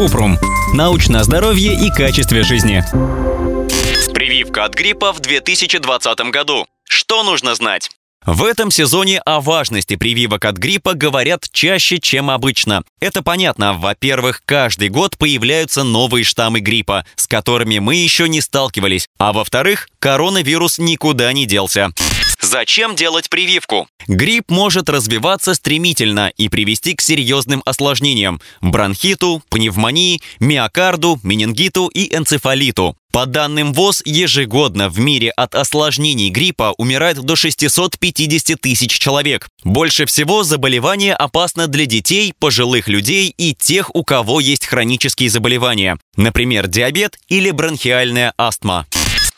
Купрум. Научное здоровье и качестве жизни. Прививка от гриппа в 2020 году. Что нужно знать? В этом сезоне о важности прививок от гриппа говорят чаще, чем обычно. Это понятно. Во-первых, каждый год появляются новые штаммы гриппа, с которыми мы еще не сталкивались. А во-вторых, коронавирус никуда не делся. Зачем делать прививку? Грипп может развиваться стремительно и привести к серьезным осложнениям – бронхиту, пневмонии, миокарду, менингиту и энцефалиту. По данным ВОЗ, ежегодно в мире от осложнений гриппа умирает до 650 тысяч человек. Больше всего заболевание опасно для детей, пожилых людей и тех, у кого есть хронические заболевания, например, диабет или бронхиальная астма.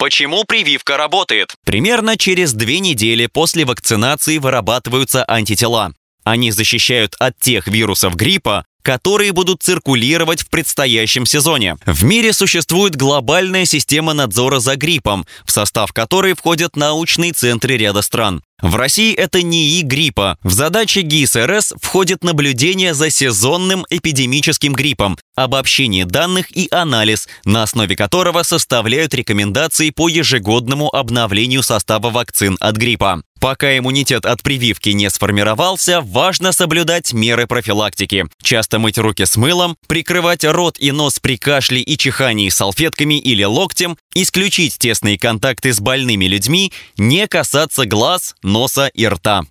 Почему прививка работает? Примерно через две недели после вакцинации вырабатываются антитела. Они защищают от тех вирусов гриппа, которые будут циркулировать в предстоящем сезоне. В мире существует глобальная система надзора за гриппом, в состав которой входят научные центры ряда стран. В России это НИИ гриппа. В задачи ГИСРС входит наблюдение за сезонным эпидемическим гриппом, обобщение данных и анализ, на основе которого составляют рекомендации по ежегодному обновлению состава вакцин от гриппа. Пока иммунитет от прививки не сформировался, важно соблюдать меры профилактики. Часто мыть руки с мылом, прикрывать рот и нос при кашле и чихании салфетками или локтем, исключить тесные контакты с больными людьми, не касаться глаз, носа и рта.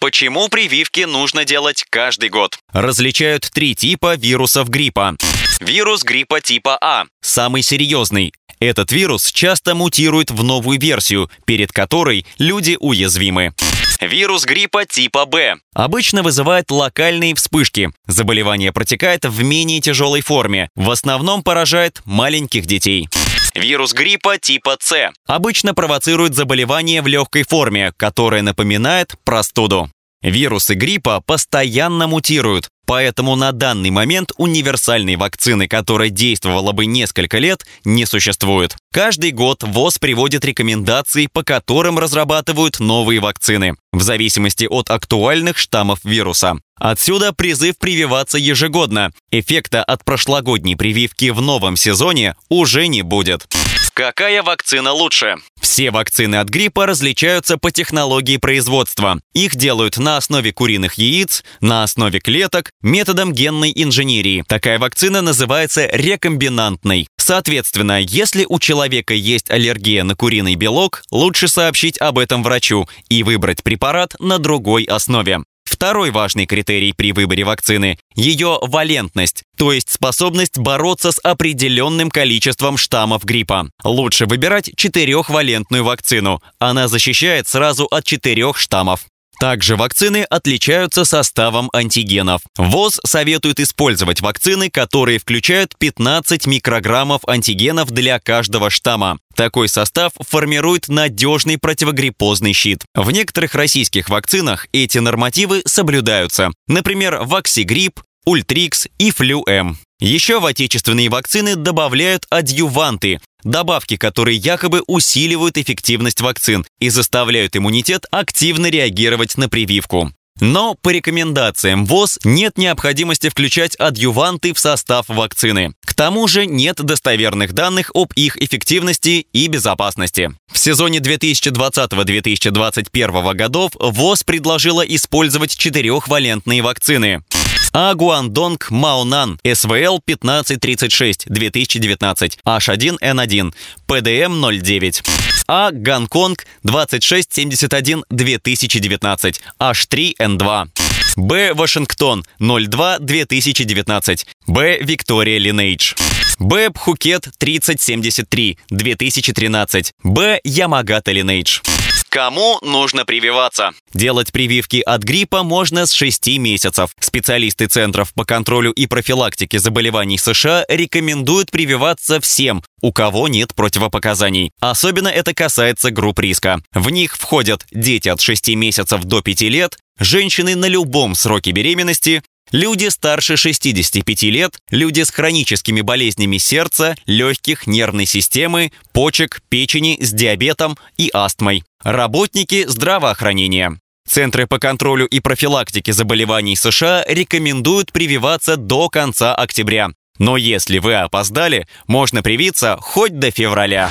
Почему прививки нужно делать каждый год? Различают три типа вирусов гриппа. Вирус гриппа типа А. Самый серьезный. Этот вирус часто мутирует в новую версию, перед которой люди уязвимы. Вирус гриппа типа Б. Обычно вызывает локальные вспышки. Заболевание протекает в менее тяжелой форме. В основном поражает маленьких детей. Вирус гриппа типа С. Обычно провоцирует заболевание в легкой форме, которое напоминает простуду. Вирусы гриппа постоянно мутируют, поэтому на данный момент универсальной вакцины, которая действовала бы несколько лет, не существует. Каждый год ВОЗ приводит рекомендации, по которым разрабатывают новые вакцины, в зависимости от актуальных штаммов вируса. Отсюда призыв прививаться ежегодно. Эффекта от прошлогодней прививки в новом сезоне уже не будет. Какая вакцина лучше? Все вакцины от гриппа различаются по технологии производства. Их делают на основе куриных яиц, на основе клеток, методом генной инженерии. Такая вакцина называется рекомбинантной. Соответственно, если у человека есть аллергия на куриный белок, лучше сообщить об этом врачу и выбрать препарат на другой основе. Второй важный критерий при выборе вакцины – ее валентность, то есть способность бороться с определенным количеством штаммов гриппа. Лучше выбирать четырехвалентную вакцину. Она защищает сразу от четырех штаммов. Также вакцины отличаются составом антигенов. ВОЗ советует использовать вакцины, которые включают 15 микрограммов антигенов для каждого штамма. Такой состав формирует надежный противогриппозный щит. В некоторых российских вакцинах эти нормативы соблюдаются. Например, Ваксигрипп, Ультрикс и Флю-М. Еще в отечественные вакцины добавляют адъюванты, добавки, которые якобы усиливают эффективность вакцин и заставляют иммунитет активно реагировать на прививку. Но по рекомендациям ВОЗ нет необходимости включать адъюванты в состав вакцины. К тому же нет достоверных данных об их эффективности и безопасности. В сезоне 2020-2021 годов ВОЗ предложила использовать четырехвалентные вакцины. А Гуандонг Маунан СВЛ 1536 2019 H1N1 ПДМ 09 А Гонконг 2671 2019 H3N2 Б. Вашингтон 02 2019 Б. Виктория lineage Б. Пхукет 3073 2013 Б. Ямагата lineage Кому нужно прививаться? Делать прививки от гриппа можно с 6 месяцев. Специалисты Центров по контролю и профилактике заболеваний США рекомендуют прививаться всем, у кого нет противопоказаний. Особенно это касается групп риска. В них входят дети от 6 месяцев до 5 лет, женщины на любом сроке беременности, Люди старше 65 лет, люди с хроническими болезнями сердца, легких, нервной системы, почек, печени, с диабетом и астмой. Работники здравоохранения. Центры по контролю и профилактике заболеваний США рекомендуют прививаться до конца октября. Но если вы опоздали, можно привиться хоть до февраля.